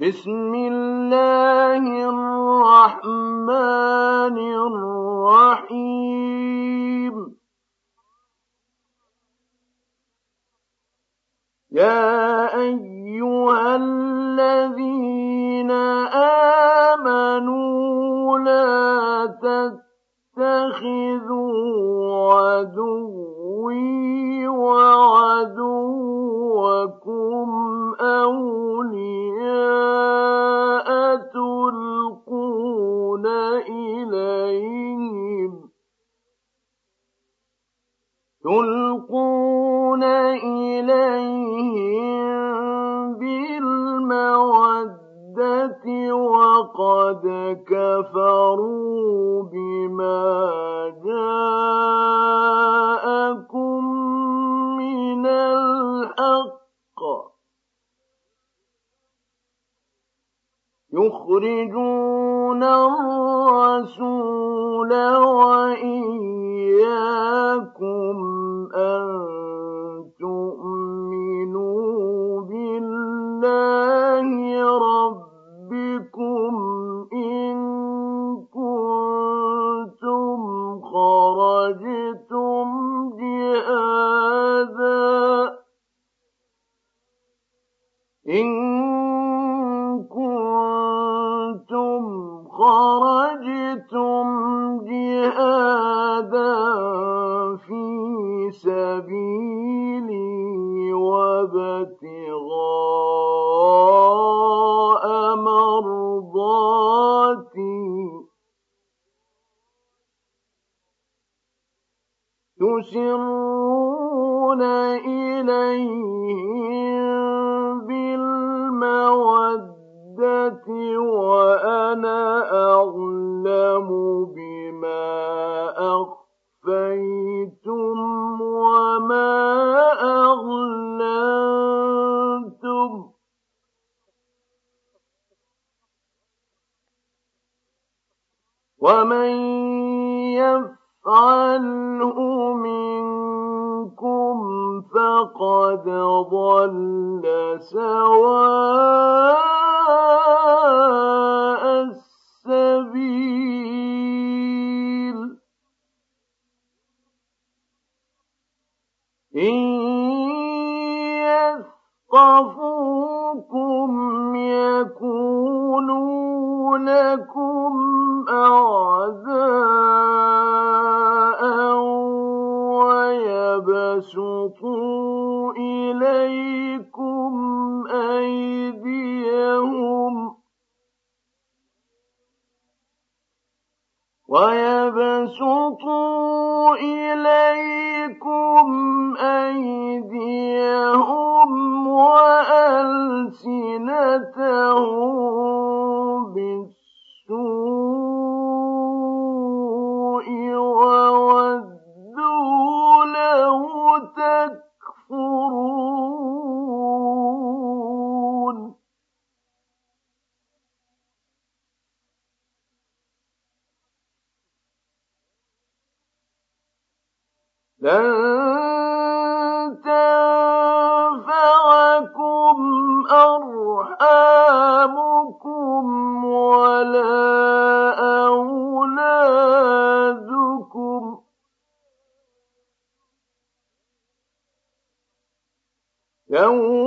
بسم الله الرحمن تلقون إليهم بالمودة وقد كفروا بما يخرجون الرسول وإياكم أن إِلَيْهِم بِالْمَوَدَّةِ وَأَنَا أَعْلَمُ بِمَا أَخْفَيْتُمْ وَمَا وَمَن يَفْعَلْ قد ضل سواء السبيل. إن يوم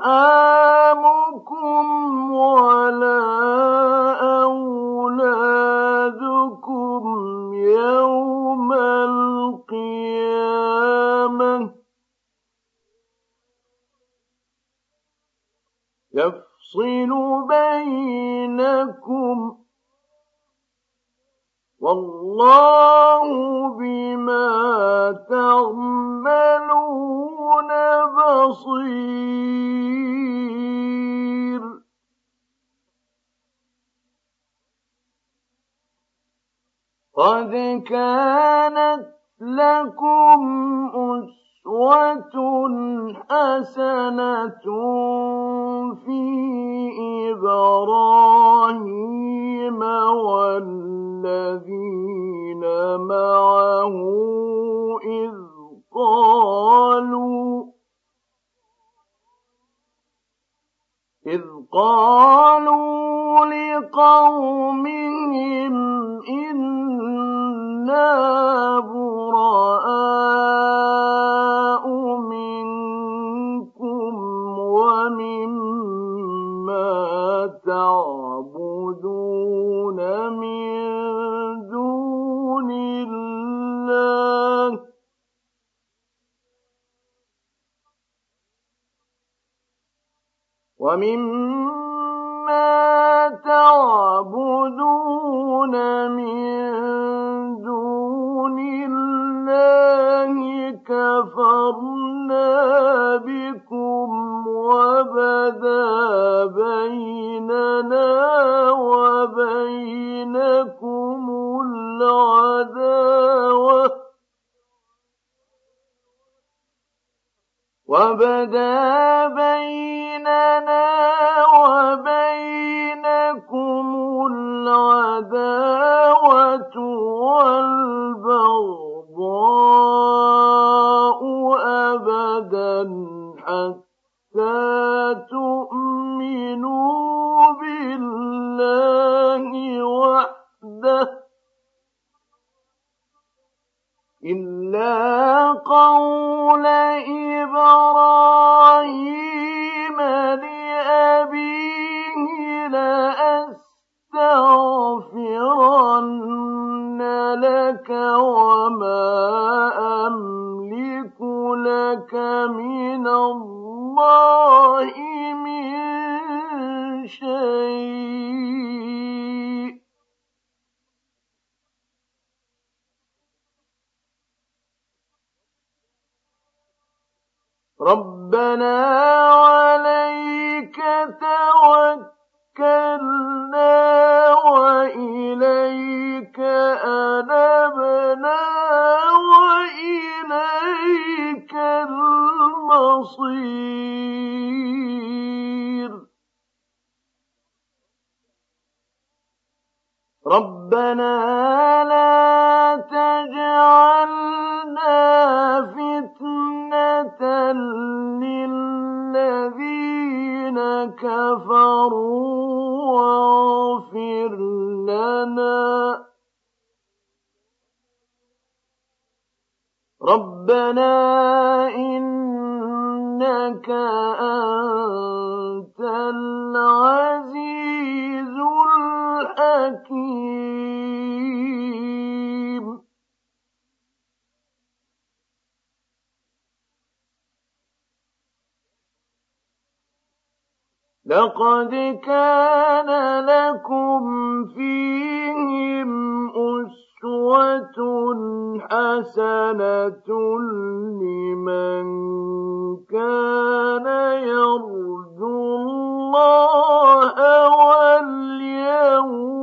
أرحام كانت لكم أسوة حسنة في إبراهيم والذين معه إذ قالوا إذ قالوا لقومهم إنا براء منكم ومما تعبدون من دون الله ومما وبدا بيننا وبينكم العداوة والبغضاء أبدا حتى تؤمنوا بالله وحده إلا قول إبراهيم لأستغفرن لك وما أملك لك من الله من شيء. ربنا المصير ربنا لقد كان لكم فيهم أسوة حسنة لمن كان يرجو الله واليوم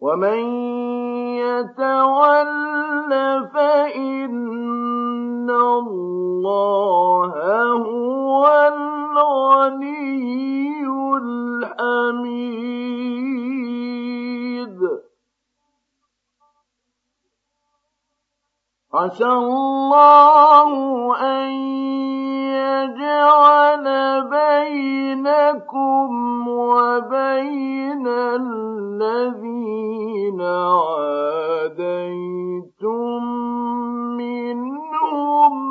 ومن يتول فإن الله هو الغني الحميد عسى الله أن يجعل بينكم وبين الذين عاديتم منهم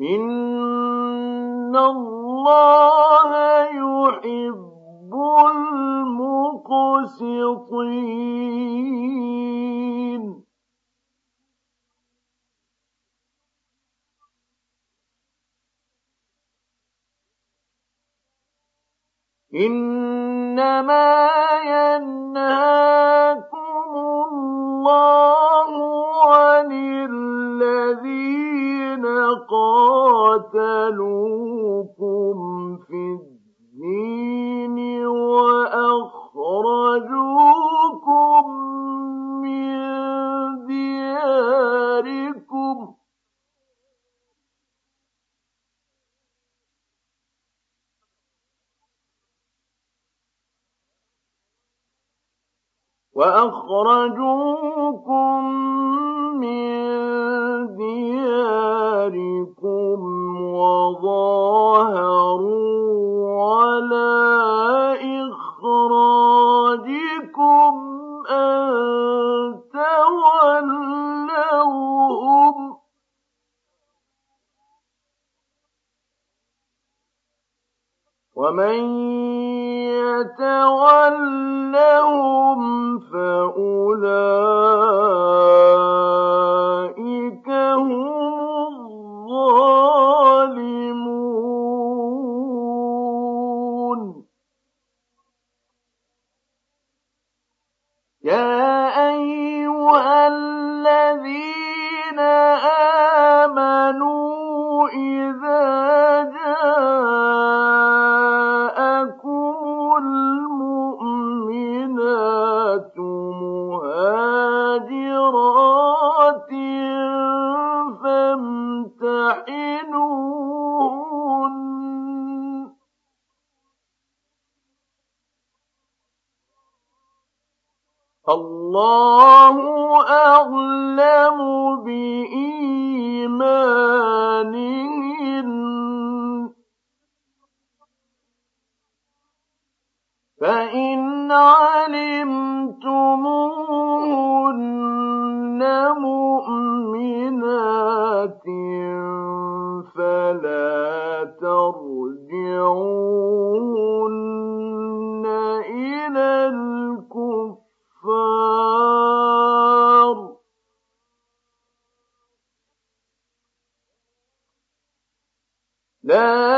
إن الله يحب المقسطين إنما قاتلوكم في الدين وأخرجوكم من دياركم. وأخرجوكم ومن يتولهم فأولئك فلا ترجعوهن إلى الكفار. لا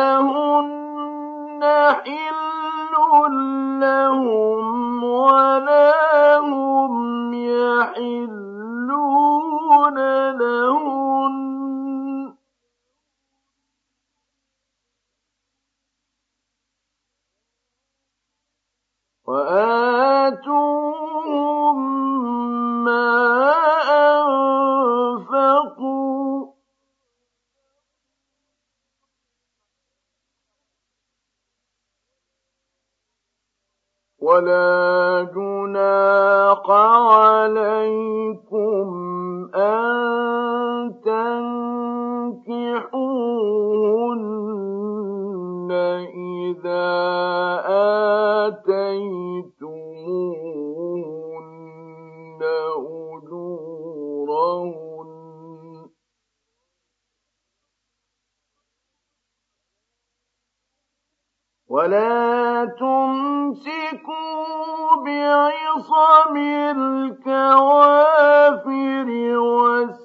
ولا جناح عليكم أن تنكحوهن إذا ولا تمسكوا بعصم الكوافر واسألوا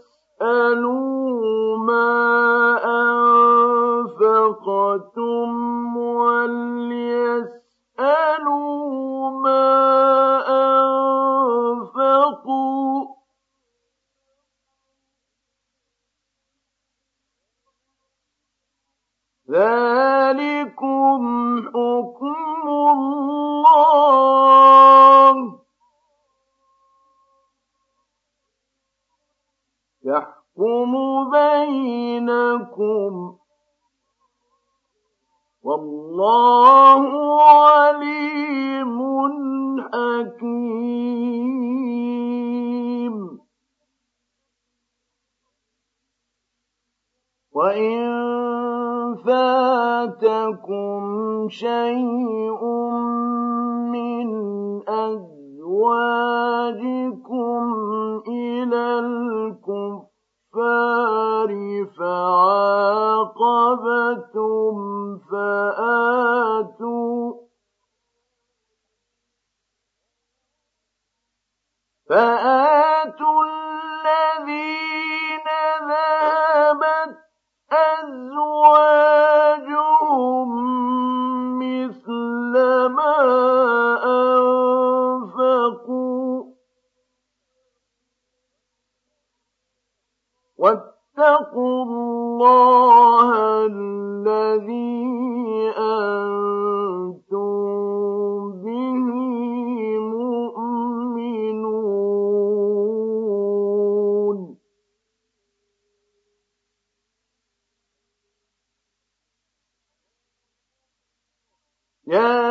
يحكم بينكم. والله عليم حكيم. وإن فاتكم شيء من أجل أزواجكم إلى الكفار فعاقبتم فآتوا فآتوا Yeah.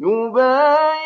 يبايع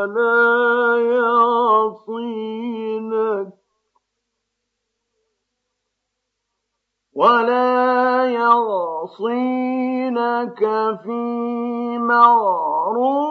ولا يعصينك ولا يعصينك في معروف